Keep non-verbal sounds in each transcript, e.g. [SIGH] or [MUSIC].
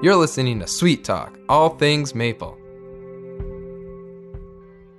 You're listening to Sweet Talk, all things maple.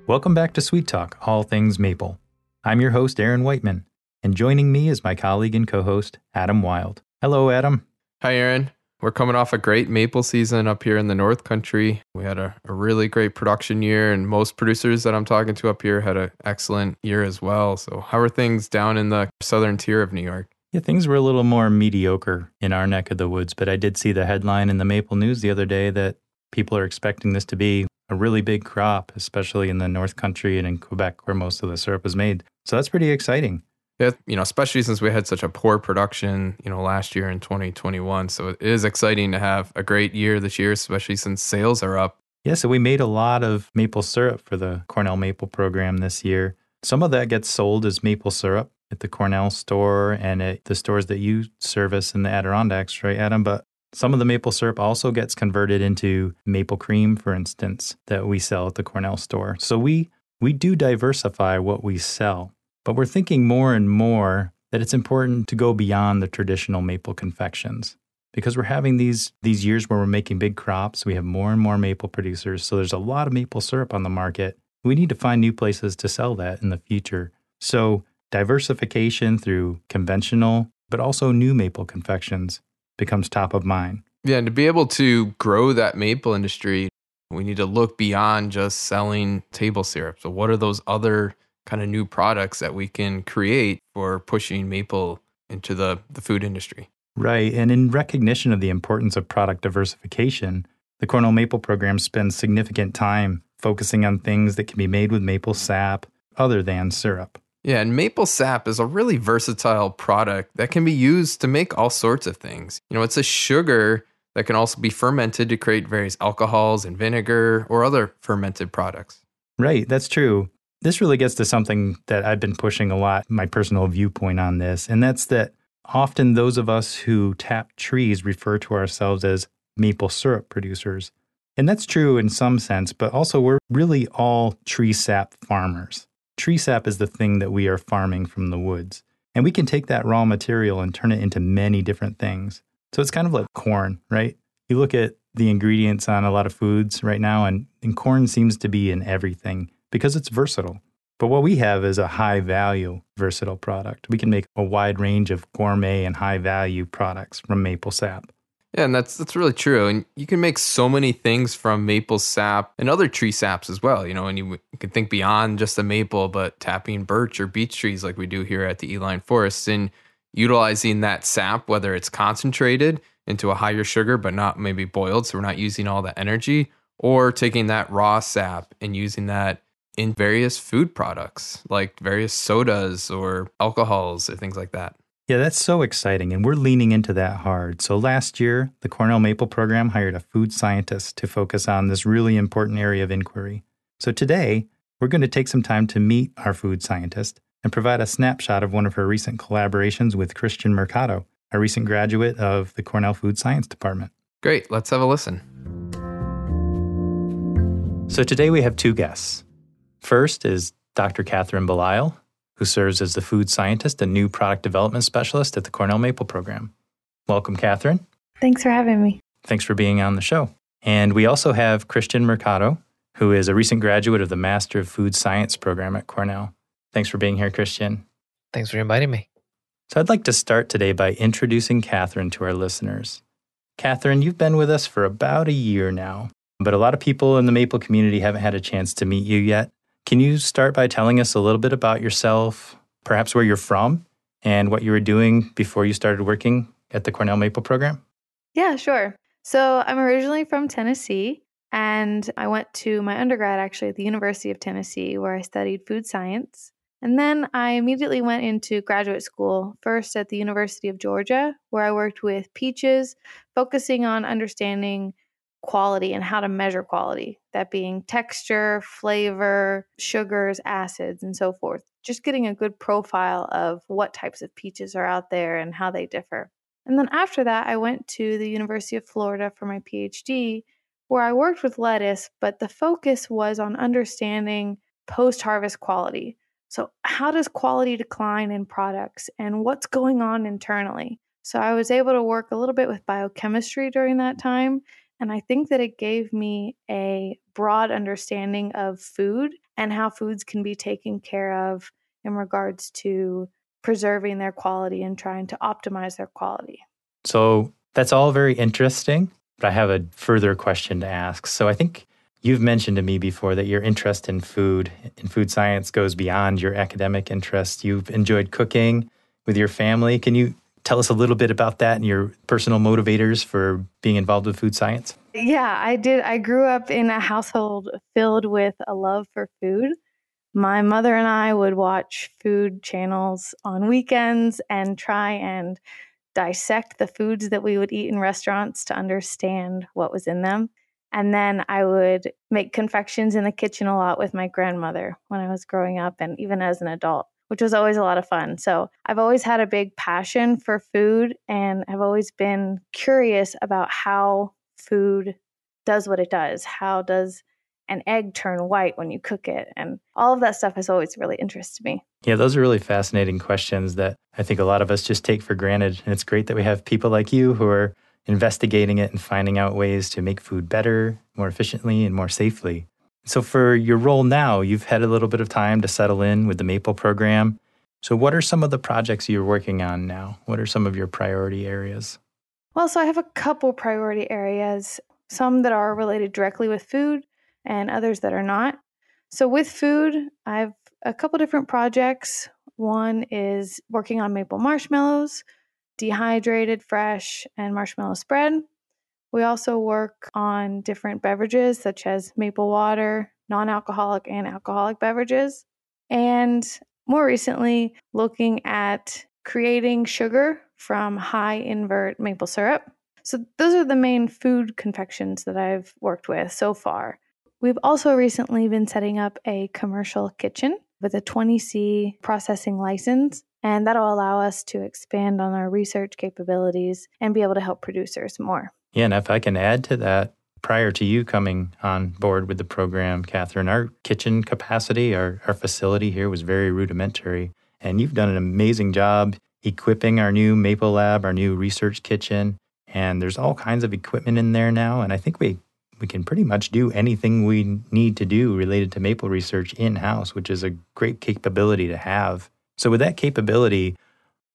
Welcome back to Sweet Talk, all things maple. I'm your host, Aaron Wightman, and joining me is my colleague and co host, Adam Wild. Hello, Adam. Hi, Aaron. We're coming off a great maple season up here in the North Country. We had a, a really great production year, and most producers that I'm talking to up here had an excellent year as well. So, how are things down in the southern tier of New York? Yeah, things were a little more mediocre in our neck of the woods, but I did see the headline in the Maple News the other day that people are expecting this to be a really big crop, especially in the North Country and in Quebec, where most of the syrup is made. So that's pretty exciting. Yeah, you know, especially since we had such a poor production, you know, last year in 2021. So it is exciting to have a great year this year, especially since sales are up. Yeah, so we made a lot of maple syrup for the Cornell Maple program this year. Some of that gets sold as maple syrup at the Cornell store and at the stores that you service in the Adirondacks, right, Adam? But some of the maple syrup also gets converted into maple cream, for instance, that we sell at the Cornell store. So we we do diversify what we sell. But we're thinking more and more that it's important to go beyond the traditional maple confections because we're having these these years where we're making big crops. We have more and more maple producers, so there's a lot of maple syrup on the market. We need to find new places to sell that in the future. So diversification through conventional but also new maple confections becomes top of mind. Yeah, and to be able to grow that maple industry, we need to look beyond just selling table syrup. So what are those other kind of new products that we can create for pushing maple into the, the food industry. Right. And in recognition of the importance of product diversification, the Cornell Maple program spends significant time focusing on things that can be made with maple sap other than syrup. Yeah, and maple sap is a really versatile product that can be used to make all sorts of things. You know, it's a sugar that can also be fermented to create various alcohols and vinegar or other fermented products. Right, that's true this really gets to something that I've been pushing a lot, my personal viewpoint on this, and that's that often those of us who tap trees refer to ourselves as maple syrup producers. And that's true in some sense, but also we're really all tree sap farmers. Tree sap is the thing that we are farming from the woods. And we can take that raw material and turn it into many different things. So it's kind of like corn, right? You look at the ingredients on a lot of foods right now, and, and corn seems to be in everything because it's versatile. But what we have is a high value, versatile product. We can make a wide range of gourmet and high value products from maple sap. Yeah, and that's that's really true. And you can make so many things from maple sap and other tree saps as well. You know, and you, you can think beyond just the maple, but tapping birch or beech trees like we do here at the Eline Forest and utilizing that sap, whether it's concentrated into a higher sugar but not maybe boiled, so we're not using all the energy, or taking that raw sap and using that in various food products, like various sodas or alcohols or things like that. Yeah, that's so exciting. And we're leaning into that hard. So last year, the Cornell Maple program hired a food scientist to focus on this really important area of inquiry. So today, we're going to take some time to meet our food scientist and provide a snapshot of one of her recent collaborations with Christian Mercado, a recent graduate of the Cornell Food Science Department. Great, let's have a listen. So today we have two guests. First is Dr. Catherine Belisle, who serves as the food scientist and new product development specialist at the Cornell Maple program. Welcome, Catherine. Thanks for having me. Thanks for being on the show. And we also have Christian Mercado, who is a recent graduate of the Master of Food Science program at Cornell. Thanks for being here, Christian. Thanks for inviting me. So, I'd like to start today by introducing Catherine to our listeners. Catherine, you've been with us for about a year now, but a lot of people in the Maple community haven't had a chance to meet you yet. Can you start by telling us a little bit about yourself, perhaps where you're from, and what you were doing before you started working at the Cornell Maple program? Yeah, sure. So I'm originally from Tennessee, and I went to my undergrad actually at the University of Tennessee, where I studied food science. And then I immediately went into graduate school, first at the University of Georgia, where I worked with peaches, focusing on understanding quality and how to measure quality, that being texture, flavor, sugars, acids, and so forth. Just getting a good profile of what types of peaches are out there and how they differ. And then after that, I went to the University of Florida for my PhD, where I worked with lettuce, but the focus was on understanding post harvest quality. So, how does quality decline in products and what's going on internally? So I was able to work a little bit with biochemistry during that time. And I think that it gave me a broad understanding of food and how foods can be taken care of in regards to preserving their quality and trying to optimize their quality. So that's all very interesting, but I have a further question to ask. So I think you've mentioned to me before that your interest in food and food science goes beyond your academic interest. You've enjoyed cooking with your family. Can you tell us a little bit about that and your personal motivators for being involved with food science? Yeah, I did. I grew up in a household filled with a love for food. My mother and I would watch food channels on weekends and try and dissect the foods that we would eat in restaurants to understand what was in them. And then I would make confections in the kitchen a lot with my grandmother when I was growing up and even as an adult, which was always a lot of fun. So I've always had a big passion for food and I've always been curious about how food does what it does. How does an egg turn white when you cook it? And all of that stuff has always really interested me. Yeah, those are really fascinating questions that I think a lot of us just take for granted. And it's great that we have people like you who are investigating it and finding out ways to make food better, more efficiently, and more safely. So, for your role now, you've had a little bit of time to settle in with the MAPLE program. So, what are some of the projects you're working on now? What are some of your priority areas? Well, so I have a couple priority areas, some that are related directly with food and others that are not. So, with food, I have a couple different projects. One is working on maple marshmallows, dehydrated, fresh, and marshmallow spread. We also work on different beverages such as maple water, non alcoholic, and alcoholic beverages. And more recently, looking at creating sugar from high invert maple syrup. So, those are the main food confections that I've worked with so far. We've also recently been setting up a commercial kitchen with a 20C processing license and that'll allow us to expand on our research capabilities and be able to help producers more. Yeah, and if I can add to that, prior to you coming on board with the program, Catherine, our kitchen capacity, our, our facility here was very rudimentary. And you've done an amazing job equipping our new Maple Lab, our new research kitchen. And there's all kinds of equipment in there now. And I think we, we can pretty much do anything we need to do related to maple research in house, which is a great capability to have. So, with that capability,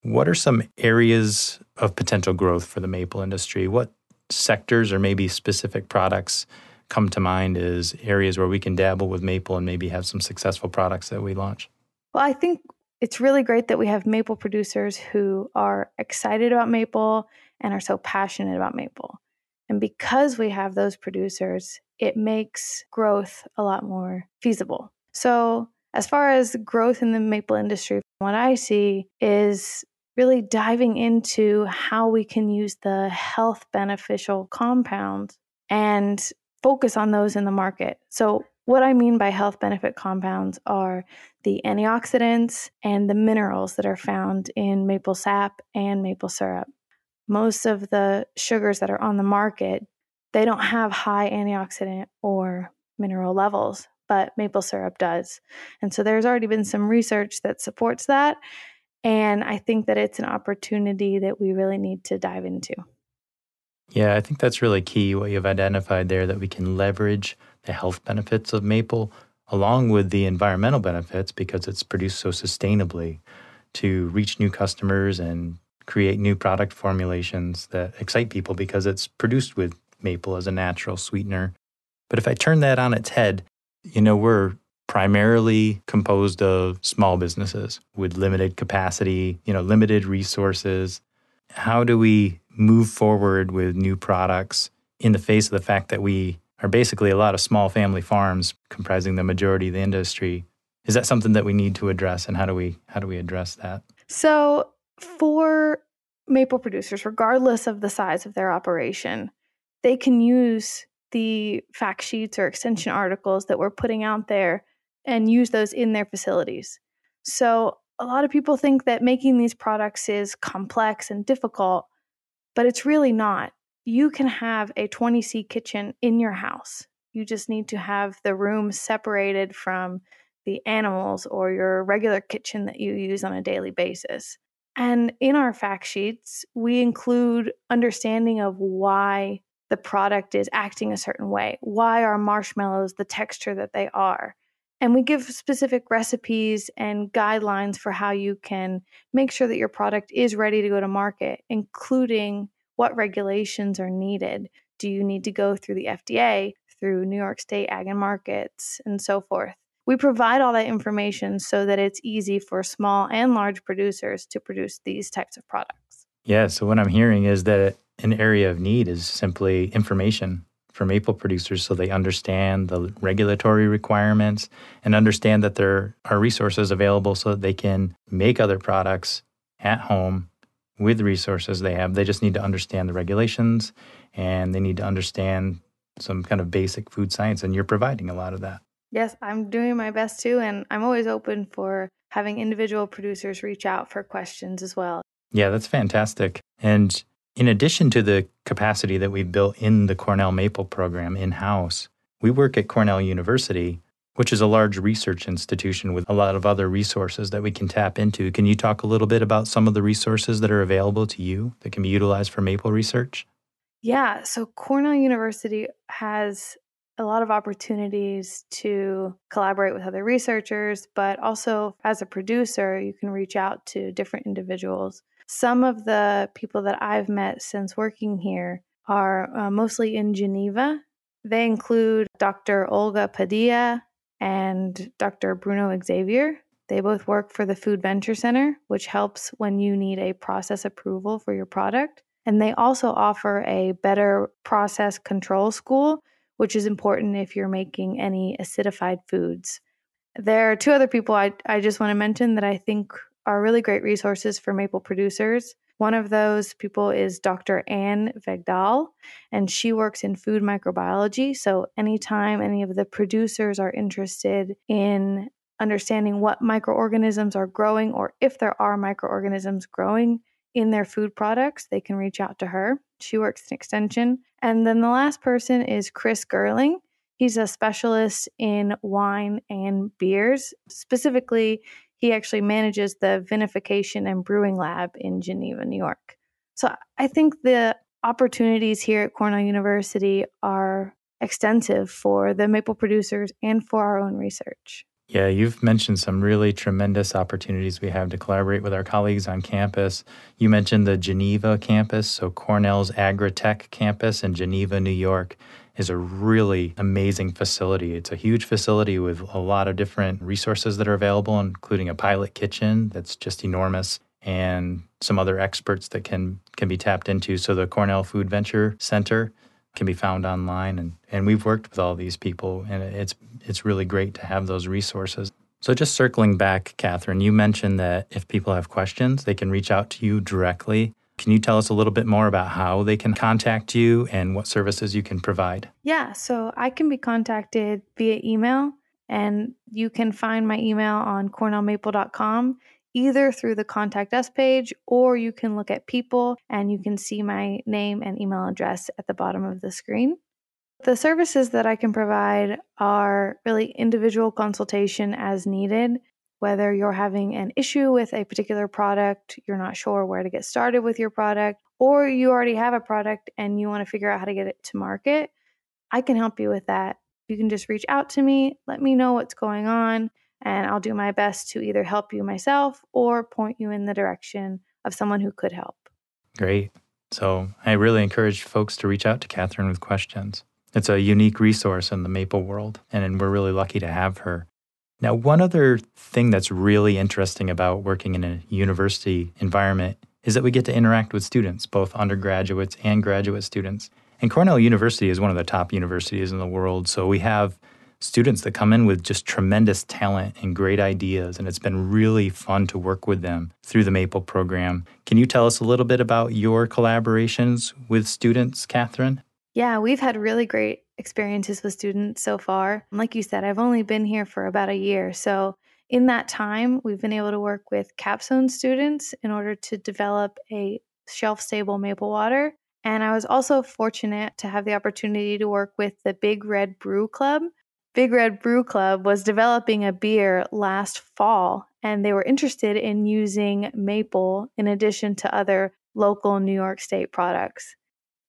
what are some areas of potential growth for the maple industry? What sectors or maybe specific products come to mind as areas where we can dabble with maple and maybe have some successful products that we launch? Well, I think it's really great that we have maple producers who are excited about maple and are so passionate about maple. And because we have those producers, it makes growth a lot more feasible. So, as far as growth in the maple industry, what I see is really diving into how we can use the health beneficial compounds and focus on those in the market. So, what I mean by health benefit compounds are the antioxidants and the minerals that are found in maple sap and maple syrup. Most of the sugars that are on the market, they don't have high antioxidant or mineral levels but maple syrup does. And so there's already been some research that supports that. And I think that it's an opportunity that we really need to dive into. Yeah, I think that's really key what you've identified there that we can leverage the health benefits of maple along with the environmental benefits because it's produced so sustainably to reach new customers and create new product formulations that excite people because it's produced with maple as a natural sweetener. But if I turn that on its head you know, we're primarily composed of small businesses with limited capacity, you know, limited resources. How do we move forward with new products in the face of the fact that we are basically a lot of small family farms comprising the majority of the industry? Is that something that we need to address and how do we how do we address that? So, for maple producers regardless of the size of their operation, they can use the fact sheets or extension articles that we're putting out there and use those in their facilities. So, a lot of people think that making these products is complex and difficult, but it's really not. You can have a 20C kitchen in your house. You just need to have the room separated from the animals or your regular kitchen that you use on a daily basis. And in our fact sheets, we include understanding of why the product is acting a certain way, why are marshmallows the texture that they are. And we give specific recipes and guidelines for how you can make sure that your product is ready to go to market, including what regulations are needed. Do you need to go through the FDA, through New York State Ag and Markets, and so forth? We provide all that information so that it's easy for small and large producers to produce these types of products. Yeah, so what I'm hearing is that an area of need is simply information for maple producers so they understand the regulatory requirements and understand that there are resources available so that they can make other products at home with resources they have. They just need to understand the regulations and they need to understand some kind of basic food science, and you're providing a lot of that. Yes, I'm doing my best too, and I'm always open for having individual producers reach out for questions as well. Yeah, that's fantastic. And in addition to the capacity that we've built in the Cornell Maple program in house, we work at Cornell University, which is a large research institution with a lot of other resources that we can tap into. Can you talk a little bit about some of the resources that are available to you that can be utilized for maple research? Yeah, so Cornell University has a lot of opportunities to collaborate with other researchers, but also as a producer, you can reach out to different individuals some of the people that I've met since working here are uh, mostly in Geneva. They include Dr. Olga Padilla and Dr. Bruno Xavier. They both work for the Food Venture Center, which helps when you need a process approval for your product. And they also offer a better process control school, which is important if you're making any acidified foods. There are two other people I, I just want to mention that I think are really great resources for maple producers. One of those people is Dr. Anne Vegdahl, and she works in food microbiology. So, anytime any of the producers are interested in understanding what microorganisms are growing or if there are microorganisms growing in their food products, they can reach out to her. She works in extension. And then the last person is Chris Gerling. He's a specialist in wine and beers. Specifically, he actually manages the vinification and brewing lab in Geneva, New York. So I think the opportunities here at Cornell University are extensive for the maple producers and for our own research. Yeah, you've mentioned some really tremendous opportunities we have to collaborate with our colleagues on campus. You mentioned the Geneva campus, so Cornell's Agritech campus in Geneva, New York is a really amazing facility. It's a huge facility with a lot of different resources that are available, including a pilot kitchen that's just enormous and some other experts that can can be tapped into. So the Cornell Food Venture Center can be found online and, and we've worked with all these people and it's it's really great to have those resources. So just circling back, Catherine, you mentioned that if people have questions, they can reach out to you directly. Can you tell us a little bit more about how they can contact you and what services you can provide? Yeah, so I can be contacted via email, and you can find my email on cornellmaple.com either through the contact us page or you can look at people and you can see my name and email address at the bottom of the screen. The services that I can provide are really individual consultation as needed whether you're having an issue with a particular product, you're not sure where to get started with your product, or you already have a product and you want to figure out how to get it to market, I can help you with that. You can just reach out to me, let me know what's going on, and I'll do my best to either help you myself or point you in the direction of someone who could help. Great. So I really encourage folks to reach out to Catherine with questions. It's a unique resource in the maple world, and we're really lucky to have her. Now, one other thing that's really interesting about working in a university environment is that we get to interact with students, both undergraduates and graduate students. And Cornell University is one of the top universities in the world, so we have students that come in with just tremendous talent and great ideas, and it's been really fun to work with them through the Maple program. Can you tell us a little bit about your collaborations with students, Catherine? Yeah, we've had really great experiences with students so far. Like you said, I've only been here for about a year. So, in that time, we've been able to work with capstone students in order to develop a shelf stable maple water. And I was also fortunate to have the opportunity to work with the Big Red Brew Club. Big Red Brew Club was developing a beer last fall, and they were interested in using maple in addition to other local New York State products.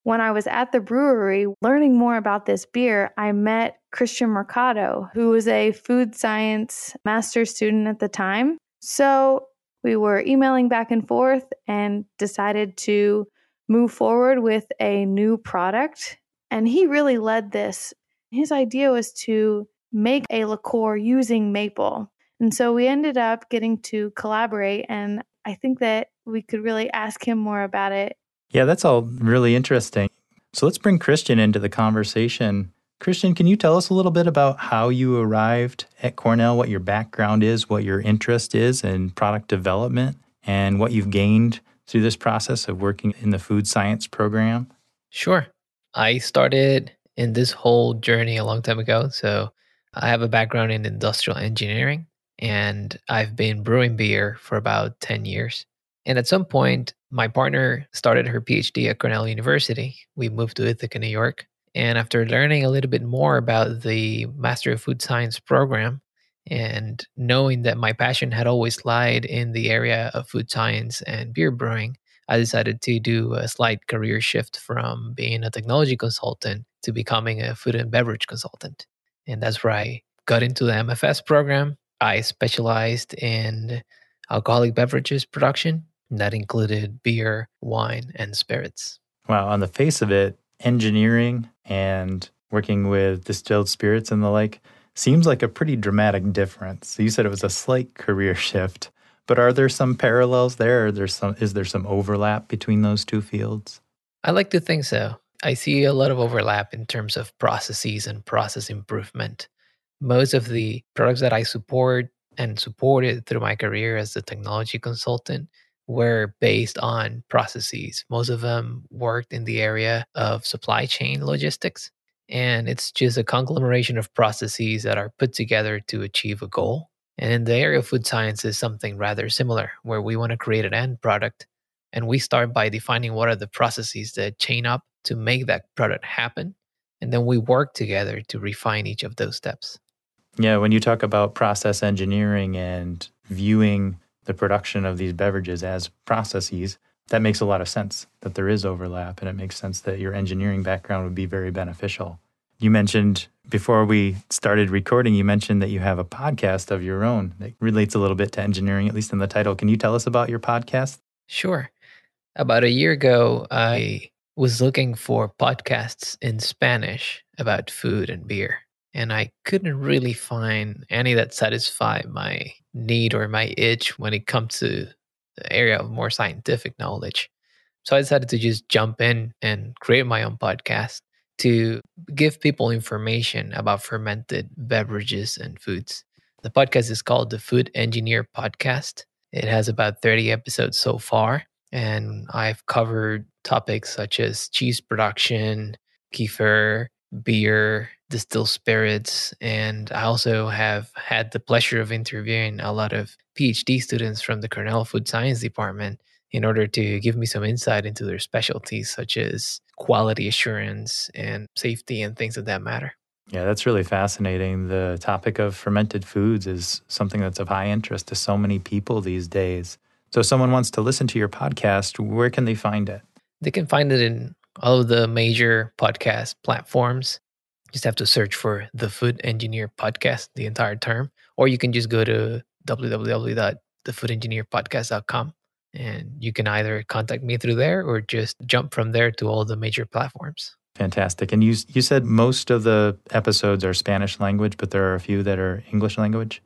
When I was at the brewery learning more about this beer, I met Christian Mercado, who was a food science master's student at the time. So we were emailing back and forth and decided to move forward with a new product. And he really led this. His idea was to make a liqueur using maple. And so we ended up getting to collaborate. And I think that we could really ask him more about it. Yeah, that's all really interesting. So let's bring Christian into the conversation. Christian, can you tell us a little bit about how you arrived at Cornell, what your background is, what your interest is in product development, and what you've gained through this process of working in the food science program? Sure. I started in this whole journey a long time ago. So I have a background in industrial engineering and I've been brewing beer for about 10 years. And at some point, my partner started her PhD at Cornell University. We moved to Ithaca, New York. And after learning a little bit more about the Master of Food Science program and knowing that my passion had always lied in the area of food science and beer brewing, I decided to do a slight career shift from being a technology consultant to becoming a food and beverage consultant. And that's where I got into the MFS program. I specialized in alcoholic beverages production. That included beer, wine, and spirits. Wow. On the face of it, engineering and working with distilled spirits and the like seems like a pretty dramatic difference. So you said it was a slight career [LAUGHS] shift, but are there some parallels there? Are there some, is there some overlap between those two fields? I like to think so. I see a lot of overlap in terms of processes and process improvement. Most of the products that I support and supported through my career as a technology consultant were based on processes. Most of them worked in the area of supply chain logistics. And it's just a conglomeration of processes that are put together to achieve a goal. And in the area of food science is something rather similar, where we want to create an end product. And we start by defining what are the processes that chain up to make that product happen. And then we work together to refine each of those steps. Yeah, when you talk about process engineering and viewing the production of these beverages as processes, that makes a lot of sense that there is overlap. And it makes sense that your engineering background would be very beneficial. You mentioned before we started recording, you mentioned that you have a podcast of your own that relates a little bit to engineering, at least in the title. Can you tell us about your podcast? Sure. About a year ago, I was looking for podcasts in Spanish about food and beer and I couldn't really find any that satisfy my need or my itch when it comes to the area of more scientific knowledge. So I decided to just jump in and create my own podcast to give people information about fermented beverages and foods. The podcast is called the Food Engineer Podcast. It has about 30 episodes so far, and I've covered topics such as cheese production, kefir, beer, distilled spirits. And I also have had the pleasure of interviewing a lot of PhD students from the Cornell Food Science Department in order to give me some insight into their specialties, such as quality assurance and safety and things of that matter. Yeah, that's really fascinating. The topic of fermented foods is something that's of high interest to so many people these days. So, if someone wants to listen to your podcast, where can they find it? They can find it in all of the major podcast platforms. Just have to search for the Food Engineer Podcast, the entire term, or you can just go to www.thefoodengineerpodcast.com and you can either contact me through there or just jump from there to all the major platforms. Fantastic. And you you said most of the episodes are Spanish language, but there are a few that are English language.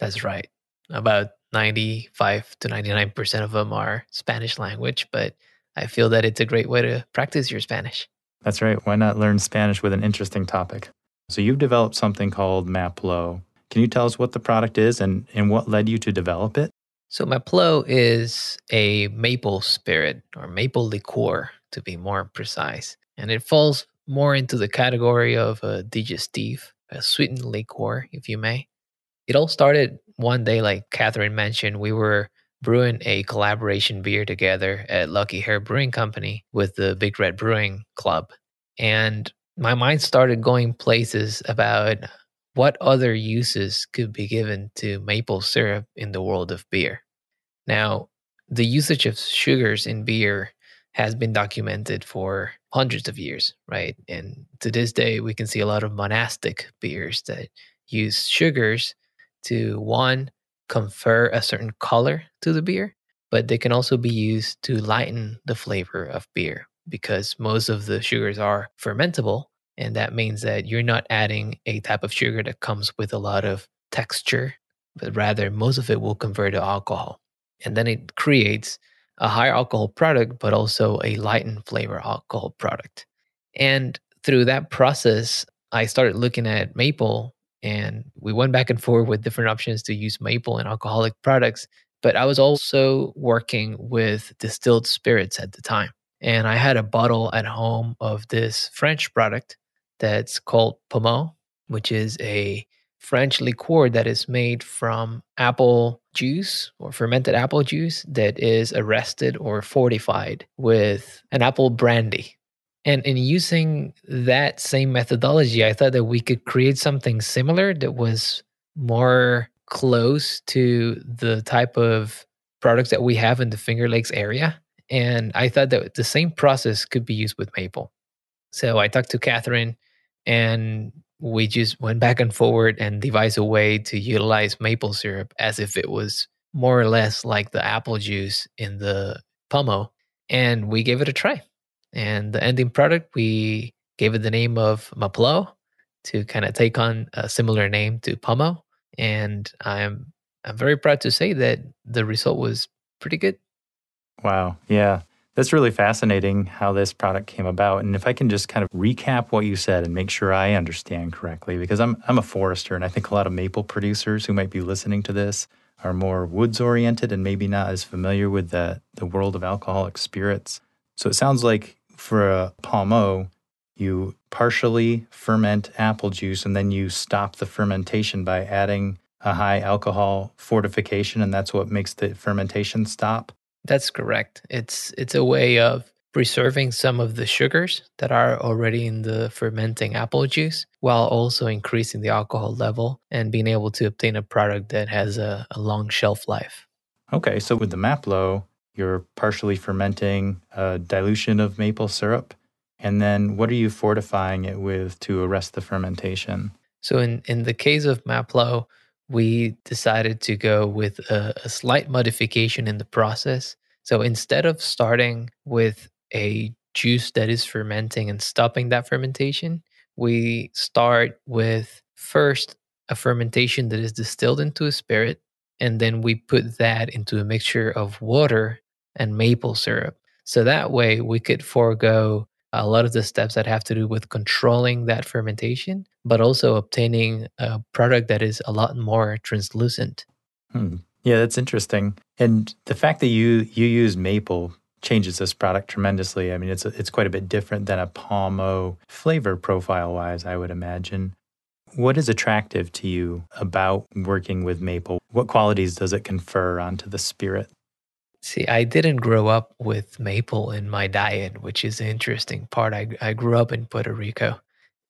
That's right. About 95 to 99% of them are Spanish language, but I feel that it's a great way to practice your Spanish. That's right. Why not learn Spanish with an interesting topic? So you've developed something called Maplo. Can you tell us what the product is and, and what led you to develop it? So Maplo is a maple spirit or maple liqueur to be more precise. And it falls more into the category of a digestif, a sweetened liqueur, if you may. It all started one day, like Catherine mentioned, we were brewing a collaboration beer together at Lucky Hare Brewing Company with the Big Red Brewing Club. And my mind started going places about what other uses could be given to maple syrup in the world of beer. Now, the usage of sugars in beer has been documented for hundreds of years, right? And to this day, we can see a lot of monastic beers that use sugars to one, confer a certain color to the beer, but they can also be used to lighten the flavor of beer because most of the sugars are fermentable. And that means that you're not adding a type of sugar that comes with a lot of texture, but rather most of it will convert to alcohol. And then it creates a higher alcohol product, but also a lightened flavor alcohol product. And through that process, I started looking at maple and we went back and forth with different options to use maple and alcoholic products. But I was also working with distilled spirits at the time. And I had a bottle at home of this French product that's called Pommeau, which is a French liqueur that is made from apple juice or fermented apple juice that is arrested or fortified with an apple brandy. And in using that same methodology, I thought that we could create something similar that was more close to the type of products that we have in the Finger Lakes area. And I thought that the same process could be used with maple. So I talked to Catherine and we just went back and forward and devised a way to utilize maple syrup as if it was more or less like the apple juice in the Pommeau. And we gave it a try. And the ending product, we gave it the name of Maplo to kind of take on a similar name to Pommeau. And I'm I'm very proud to say that the result was pretty good. Wow. Yeah. That's really fascinating how this product came about. And if I can just kind of recap what you said and make sure I understand correctly, because I'm, I'm a forester and I think a lot of maple producers who might be listening to this are more woods oriented and maybe not as familiar with the, the world of alcoholic spirits. So it sounds like for a Pommeau, you partially ferment apple juice and then you stop the fermentation by adding a high alcohol fortification, and that's what makes the fermentation stop. That's correct. It's it's a way of preserving some of the sugars that are already in the fermenting apple juice while also increasing the alcohol level and being able to obtain a product that has a, a long shelf life. Okay, so with the Maplo, you're partially fermenting a dilution of maple syrup. And then what are you fortifying it with to arrest the fermentation? So in, in the case of Maplo, we decided to go with a, a slight modification in the process. So instead of starting with a juice that is fermenting and stopping that fermentation, we start with first a fermentation that is distilled into a spirit, and then we put that into a mixture of water and maple syrup. So that way we could forego a lot of the steps that have to do with controlling that fermentation, but also obtaining a product that is a lot more translucent. Hmm. Yeah, that's interesting. And the fact that you you use maple changes this product tremendously. I mean, it's it's quite a bit different than a Pommeau flavor profile wise, I would imagine. What is attractive to you about working with maple? What qualities does it confer onto the spirit? See, I didn't grow up with maple in my diet, which is the interesting part. I, I grew up in Puerto Rico.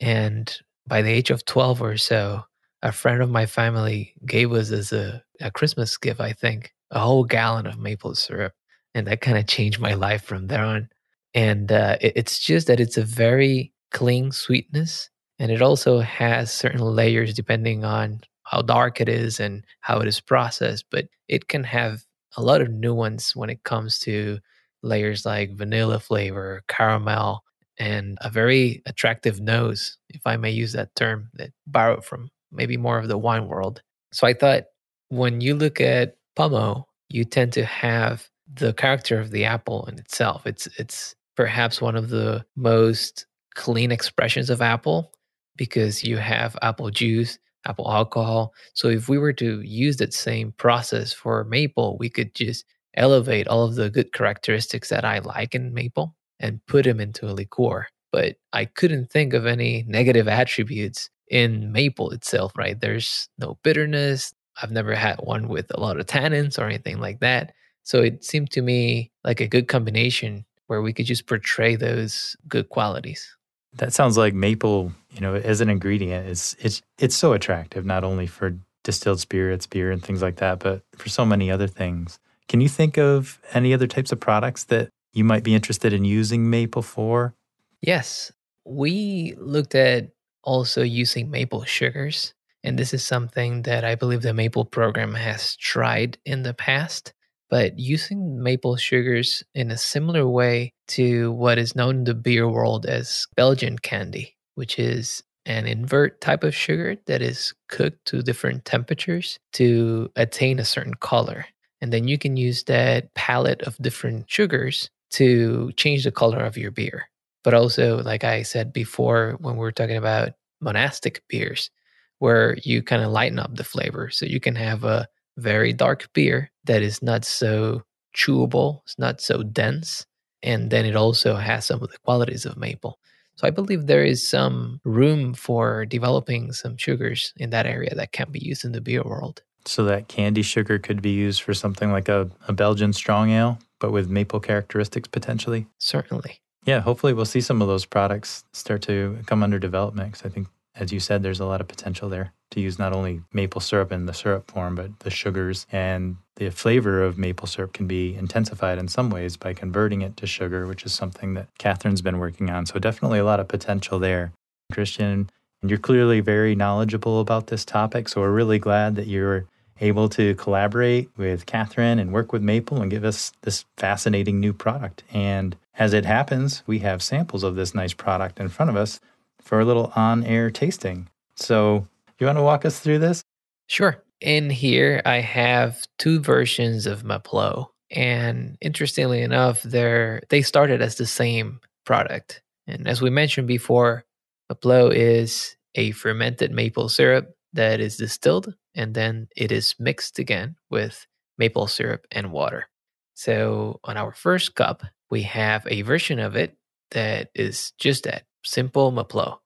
And by the age of 12 or so, a friend of my family gave us as a, a Christmas gift, I think, a whole gallon of maple syrup. And that kind of changed my life from there on. And uh, it, it's just that it's a very clean sweetness. And it also has certain layers depending on how dark it is and how it is processed. But it can have a lot of nuance when it comes to layers like vanilla flavor, caramel, and a very attractive nose, if I may use that term, that borrowed from maybe more of the wine world. So I thought when you look at Pommeau, you tend to have the character of the apple in itself. It's it's perhaps one of the most clean expressions of apple because you have apple juice, apple alcohol. So if we were to use that same process for maple, we could just elevate all of the good characteristics that I like in maple and put them into a liqueur. But I couldn't think of any negative attributes in maple itself, right? There's no bitterness. I've never had one with a lot of tannins or anything like that. So it seemed to me like a good combination where we could just portray those good qualities. That sounds like maple, you know, as an ingredient, it's it's it's so attractive not only for distilled spirits, beer and things like that, but for so many other things. Can you think of any other types of products that you might be interested in using maple for? Yes, we looked at also using maple sugars. And this is something that I believe the maple program has tried in the past. But using maple sugars in a similar way to what is known in the beer world as Belgian candy, which is an invert type of sugar that is cooked to different temperatures to attain a certain color. And then you can use that palette of different sugars to change the color of your beer. But also, like I said before, when we were talking about monastic beers, where you kind of lighten up the flavor. So you can have a very dark beer that is not so chewable, it's not so dense. And then it also has some of the qualities of maple. So I believe there is some room for developing some sugars in that area that can be used in the beer world. So that candy sugar could be used for something like a, a Belgian strong ale, but with maple characteristics potentially? Certainly. Yeah, hopefully we'll see some of those products start to come under development because I think, as you said, there's a lot of potential there to use not only maple syrup in the syrup form, but the sugars and the flavor of maple syrup can be intensified in some ways by converting it to sugar, which is something that Catherine's been working on. So definitely a lot of potential there. Christian, and you're clearly very knowledgeable about this topic. So we're really glad that you're able to collaborate with Catherine and work with Maple and give us this fascinating new product. And as it happens, we have samples of this nice product in front of us for a little on air tasting. So you want to walk us through this? Sure. In here, I have two versions of Maplo. And interestingly enough, they're, they started as the same product. And as we mentioned before, Maplo is a fermented maple syrup that is distilled and then it is mixed again with maple syrup and water. So on our first cup, we have a version of it that is just that simple Maplo.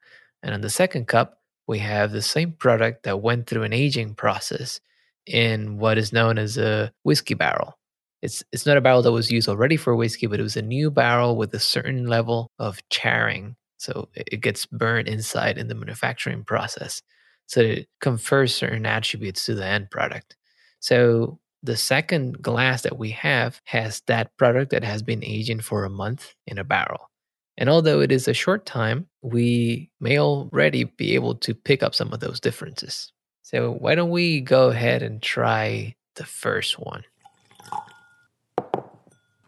And on the second cup, we have the same product that went through an aging process in what is known as a whiskey barrel. It's it's not a barrel that was used already for whiskey, but it was a new barrel with a certain level of charring. So it gets burned inside in the manufacturing process. So it confers certain attributes to the end product. So the second glass that we have has that product that has been aging for a month in a barrel. And although it is a short time, we may already be able to pick up some of those differences. So, why don't we go ahead and try the first one?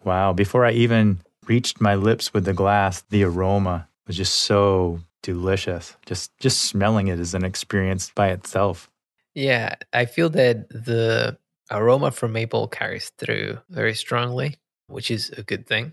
Wow. Before I even reached my lips with the glass, the aroma was just so delicious. Just just smelling it is an experience by itself. Yeah, I feel that the aroma from maple carries through very strongly, which is a good thing.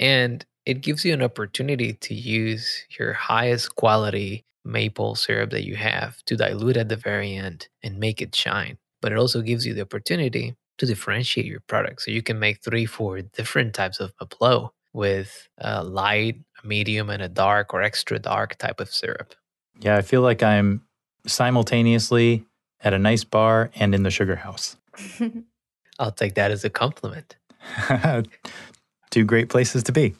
And it gives you an opportunity to use your highest quality maple syrup that you have to dilute at the very end and make it shine. But it also gives you the opportunity to differentiate your product. So you can make three, four different types of Maplo with a light, a medium, and a dark or extra dark type of syrup. Yeah, I feel like I'm simultaneously at a nice bar and in the sugar house. [LAUGHS] I'll take that as a compliment. Two great places to be.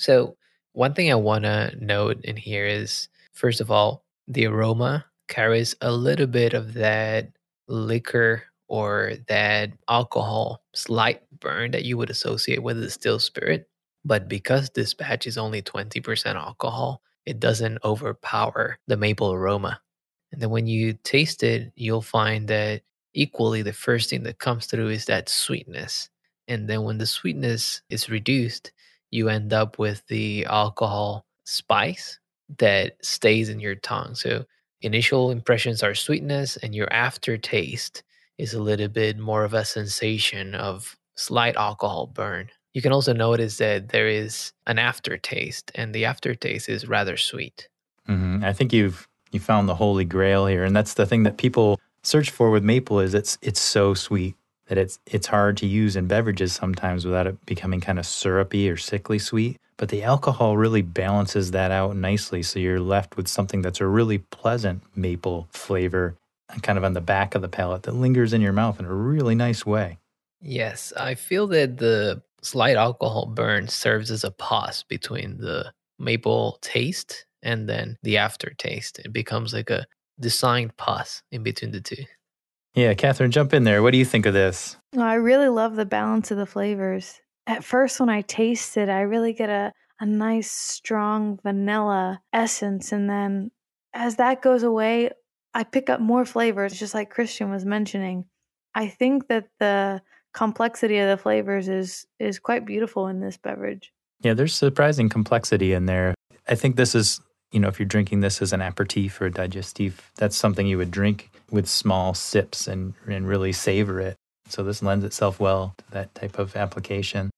So, one thing I want to note in here is first of all, the aroma carries a little bit of that liquor or that alcohol slight burn that you would associate with a distilled spirit. But because this batch is only 20% alcohol, it doesn't overpower the maple aroma. And then when you taste it, you'll find that equally the first thing that comes through is that sweetness. And then when the sweetness is reduced, you end up with the alcohol spice that stays in your tongue. So initial impressions are sweetness, and your aftertaste is a little bit more of a sensation of slight alcohol burn. You can also notice that there is an aftertaste, and the aftertaste is rather sweet. Mm-hmm. I think you've you found the holy grail here, and that's the thing that people search for with maple is it's it's so sweet that it's it's hard to use in beverages sometimes without it becoming kind of syrupy or sickly sweet. But the alcohol really balances that out nicely, so you're left with something that's a really pleasant maple flavor, uh, kind of on the back of the palate that lingers in your mouth in a really nice way. Yes, I feel that the slight alcohol burn serves as a pause between the maple taste and then the aftertaste. It becomes like a designed pause in between the two. Yeah, Catherine, jump in there. What do you think of this? Well, I really love the balance of the flavors. At first, when I taste it, I really get a, a nice, strong vanilla essence. And then as that goes away, I pick up more flavors, just like Christian was mentioning. I think that the complexity of the flavors is is quite beautiful in this beverage. Yeah, there's surprising complexity in there. I think this is, you know, if you're drinking this as an aperitif or a digestif, that's something you would drink with small sips and, and really savor it. So this lends itself well to that type of application.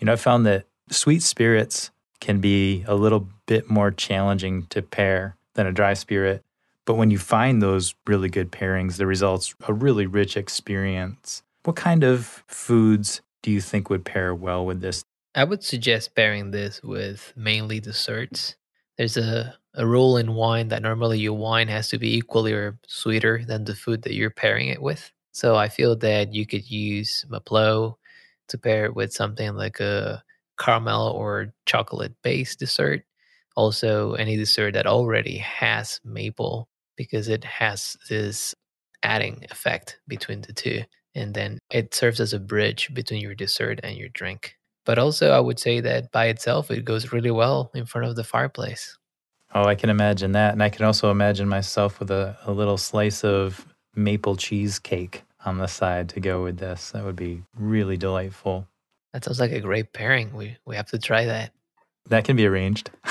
You know, I found that sweet spirits can be a little bit more challenging to pair than a dry spirit. But when you find those really good pairings, the results a really rich experience. What kind of foods do you think would pair well with this? I would suggest pairing this with mainly desserts. There's a, a rule in wine that normally your wine has to be equally or sweeter than the food that you're pairing it with. So I feel that you could use Mapleau to pair it with something like a caramel or chocolate based dessert. Also, any dessert that already has maple because it has this adding effect between the two. And then it serves as a bridge between your dessert and your drink. But also, I would say that by itself, it goes really well in front of the fireplace. Oh, I can imagine that. And I can also imagine myself with a, a little slice of maple cheesecake on the side to go with this. That would be really delightful. That sounds like a great pairing. We we have to try that. That can be arranged. [LAUGHS]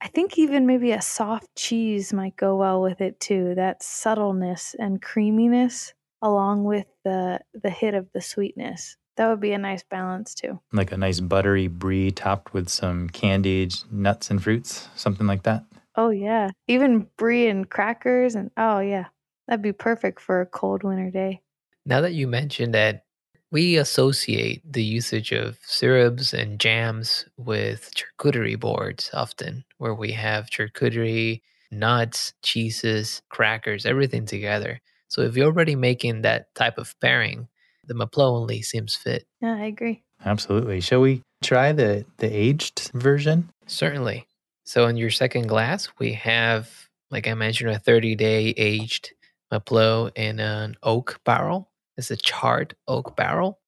I think even maybe a soft cheese might go well with it too. That subtleness and creaminess along with the the hit of the sweetness. That would be a nice balance too. Like a nice buttery brie topped with some candied nuts and fruits, something like that. Oh yeah. Even brie and crackers and oh yeah. That'd be perfect for a cold winter day. Now that you mentioned that we associate the usage of syrups and jams with charcuterie boards often, where we have charcuterie, nuts, cheeses, crackers, everything together. So if you're already making that type of pairing, the Mapleau only seems fit. Yeah, I agree. Absolutely. Shall we try the the aged version? Certainly. So in your second glass, we have, like I mentioned, a 30 day aged Mapleau in an oak barrel. It's a charred oak barrel.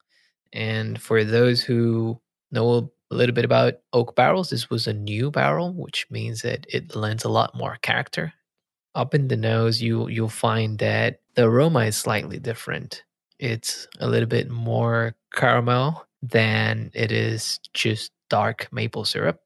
And for those who know a little bit about oak barrels, this was a new barrel, which means that it lends a lot more character. Up in the nose, you you'll find that the aroma is slightly different. It's a little bit more caramel than it is just dark maple syrup.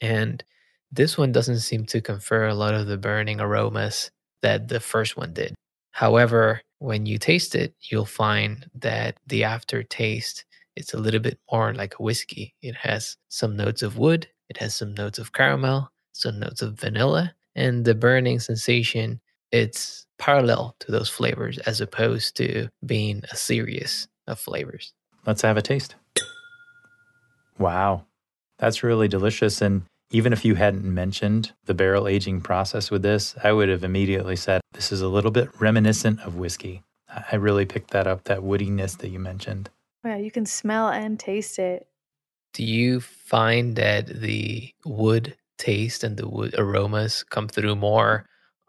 And this one doesn't seem to confer a lot of the burning aromas that the first one did. However, when you taste it, you'll find that the aftertaste it's a little bit more like a whiskey. It has some notes of wood, it has some notes of caramel, some notes of vanilla, and the burning sensation it's parallel to those flavors as opposed to being a series of flavors. Let's have a taste. Wow. That's really delicious and even if you hadn't mentioned the barrel aging process with this, I would have immediately said this is a little bit reminiscent of whiskey. I really picked that up, that woodiness that you mentioned. Yeah, you can smell and taste it. Do you find that the wood taste and the wood aromas come through more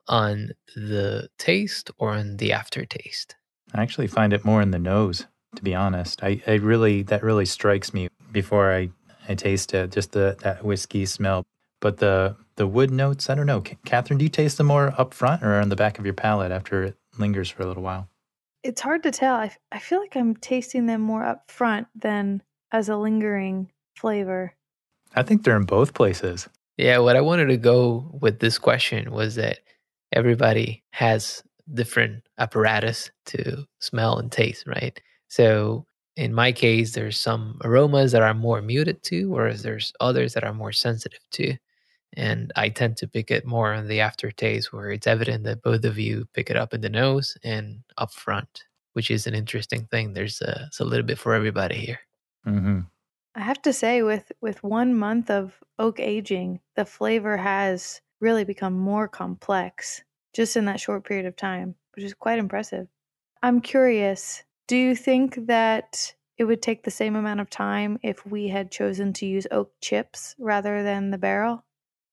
on the taste or on the aftertaste? I actually find it more in the nose, to be honest. I, I really that really strikes me before I I taste it, just the that whiskey smell. But the the wood notes, I don't know. Catherine, do you taste them more up front or on the back of your palate after it lingers for a little while? It's hard to tell. I, I feel like I'm tasting them more up front than as a lingering flavor. I think they're in both places. Yeah, what I wanted to go with this question was that everybody has different apparatus to smell and taste, right? So in my case, there's some aromas that I'm more muted to, whereas there's others that I'm more sensitive to. And I tend to pick it more on the aftertaste, where it's evident that both of you pick it up in the nose and up front, which is an interesting thing. There's a, it's a little bit for everybody here. Mm-hmm. I have to say, with with one month of oak aging, the flavor has really become more complex just in that short period of time, which is quite impressive. I'm curious do you think that it would take the same amount of time if we had chosen to use oak chips rather than the barrel?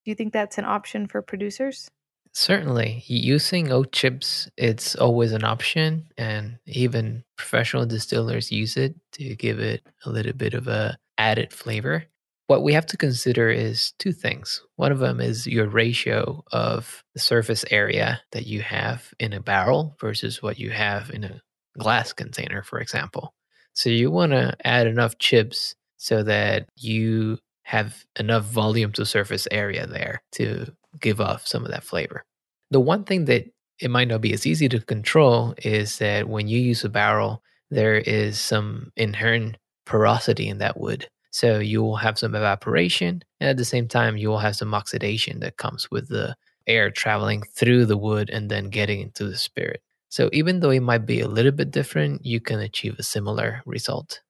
Do you think that's an option for producers? Certainly, using oak chips, it's always an option, and even professional distillers use it to give it a little bit of a added flavor. What we have to consider is two things. One of them is your ratio of the surface area that you have in a barrel versus what you have in a glass container, for example. So you want to add enough chips so that you have enough volume to surface area there to give off some of that flavor. The one thing that it might not be as easy to control is that when you use a barrel, there is some inherent porosity in that wood. So you will have some evaporation, and at the same time, you will have some oxidation that comes with the air traveling through the wood and then getting into the spirit. So even though it might be a little bit different, you can achieve a similar result.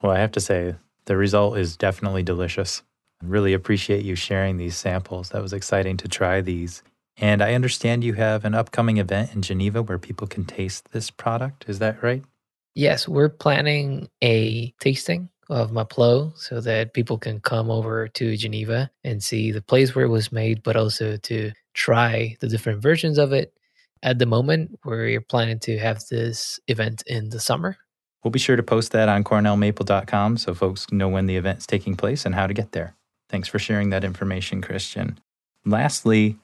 Well, I have to say, the result is definitely delicious. I really appreciate you sharing these samples. That was exciting to try these. And I understand you have an upcoming event in Geneva where people can taste this product. Is that right? Yes, we're planning a tasting of Mapleau so that people can come over to Geneva and see the place where it was made, but also to try the different versions of it. At the moment, we're planning to have this event in the summer. We'll be sure to post that on cornellmaple.com so folks know when the event's taking place and how to get there. Thanks for sharing that information, Christian. Lastly,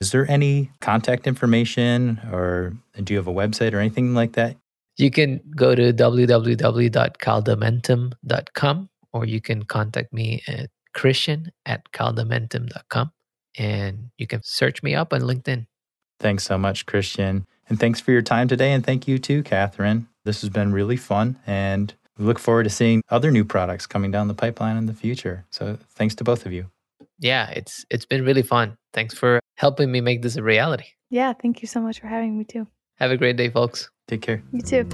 is there any contact information or do you have a website or anything like that? You can go to www.caldamentum.com or you can contact me at christian at caldamentum.com and you can search me up on LinkedIn. Thanks so much, Christian. And thanks for your time today. And thank you too, Catherine. This has been really fun. And we look forward to seeing other new products coming down the pipeline in the future. So thanks to both of you. Yeah, it's it's been really fun. Thanks for helping me make this a reality. Yeah, thank you so much for having me too. Have a great day, folks. Take care. You too.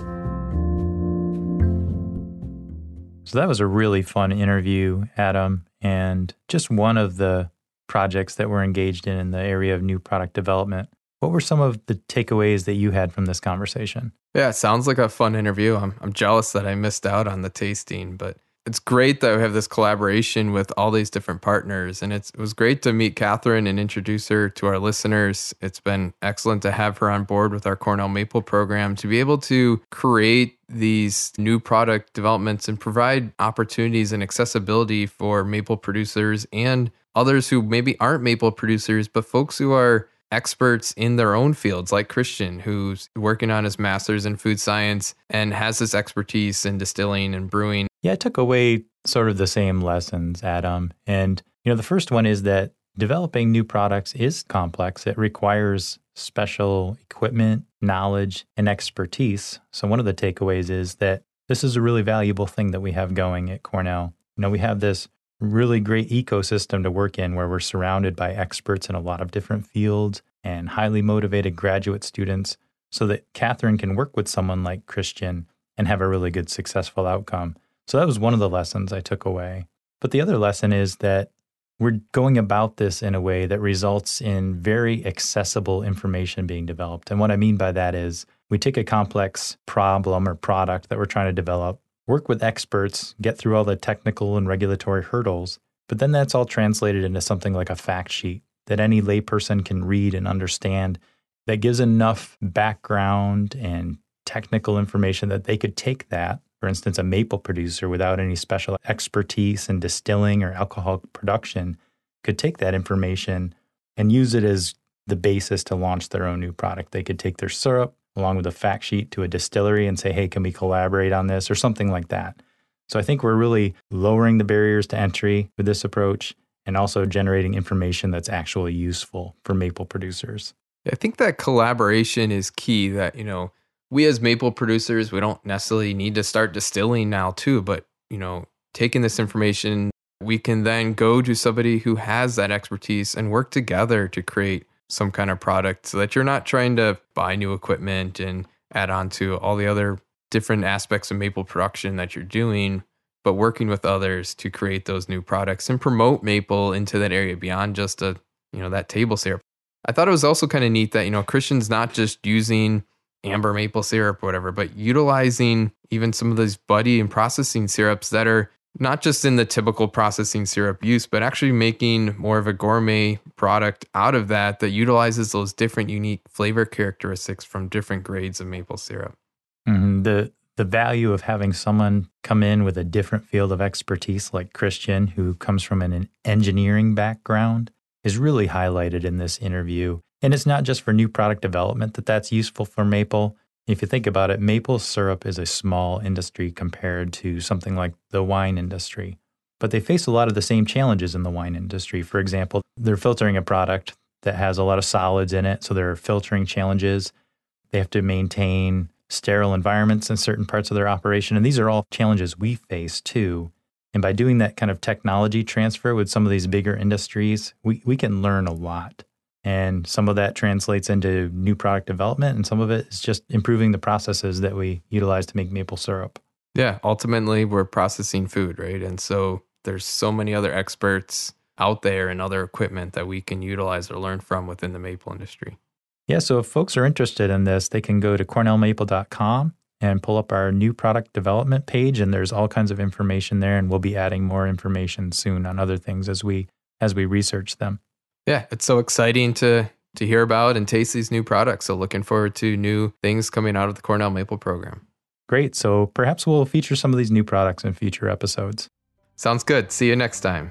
So that was a really fun interview, Adam, and just one of the projects that we're engaged in in the area of new product development. What were some of the takeaways that you had from this conversation? Yeah, it sounds like a fun interview. I'm I'm jealous that I missed out on the tasting, but it's great that we have this collaboration with all these different partners. And it was great to meet Catherine and introduce her to our listeners. It's been excellent to have her on board with our Cornell Maple program to be able to create these new product developments and provide opportunities and accessibility for maple producers and others who maybe aren't maple producers, but folks who are experts in their own fields, like Christian, who's working on his master's in food science and has this expertise in distilling and brewing yeah, I took away sort of the same lessons, Adam. And, you know, the first one is that developing new products is complex. It requires special equipment, knowledge, and expertise. So, one of the takeaways is that this is a really valuable thing that we have going at Cornell. You know, we have this really great ecosystem to work in where we're surrounded by experts in a lot of different fields and highly motivated graduate students so that Catherine can work with someone like Christian and have a really good, successful outcome. So that was one of the lessons I took away. But the other lesson is that we're going about this in a way that results in very accessible information being developed. And what I mean by that is we take a complex problem or product that we're trying to develop, work with experts, get through all the technical and regulatory hurdles, but then that's all translated into something like a fact sheet that any layperson can read and understand that gives enough background and technical information that they could take that for instance, a maple producer without any special expertise in distilling or alcohol production could take that information and use it as the basis to launch their own new product. They could take their syrup along with a fact sheet to a distillery and say, hey, can we collaborate on this or something like that. So I think we're really lowering the barriers to entry with this approach and also generating information that's actually useful for maple producers. I think that collaboration is key that, you know, we as maple producers, we don't necessarily need to start distilling now too, but you know, taking this information, we can then go to somebody who has that expertise and work together to create some kind of product so that you're not trying to buy new equipment and add on to all the other different aspects of maple production that you're doing, but working with others to create those new products and promote maple into that area beyond just a, you know, that table syrup. I thought it was also kind of neat that, you know, Christian's not just using amber maple syrup, or whatever, but utilizing even some of those buddy and processing syrups that are not just in the typical processing syrup use, but actually making more of a gourmet product out of that that utilizes those different unique flavor characteristics from different grades of maple syrup. Mm-hmm. The the value of having someone come in with a different field of expertise like Christian, who comes from an engineering background, is really highlighted in this interview. And it's not just for new product development that that's useful for maple. If you think about it, maple syrup is a small industry compared to something like the wine industry. But they face a lot of the same challenges in the wine industry. For example, they're filtering a product that has a lot of solids in it, so there are filtering challenges. They have to maintain sterile environments in certain parts of their operation. And these are all challenges we face too. And by doing that kind of technology transfer with some of these bigger industries, we, we can learn a lot. And some of that translates into new product development, and some of it is just improving the processes that we utilize to make maple syrup. Yeah, ultimately, we're processing food, right? And so there's so many other experts out there and other equipment that we can utilize or learn from within the maple industry. Yeah, so if folks are interested in this, they can go to cornellmaple.com and pull up our new product development page and there's all kinds of information there and we'll be adding more information soon on other things as we as we research them. Yeah, it's so exciting to to hear about and taste these new products. So looking forward to new things coming out of the Cornell Maple program. Great. So perhaps we'll feature some of these new products in future episodes. Sounds good. See you next time.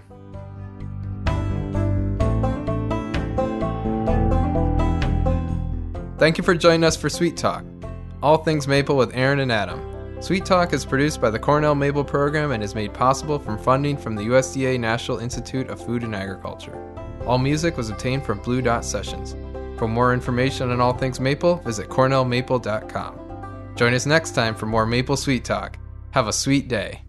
Thank you for joining us for Sweet Talk, all things maple with Aaron and Adam. Sweet Talk is produced by the Cornell Maple Program and is made possible from funding from the USDA National Institute of Food and Agriculture. All music was obtained from Blue Dot Sessions. For more information on all things maple, visit cornellmaple.com. Join us next time for more Maple Sweet Talk. Have a sweet day.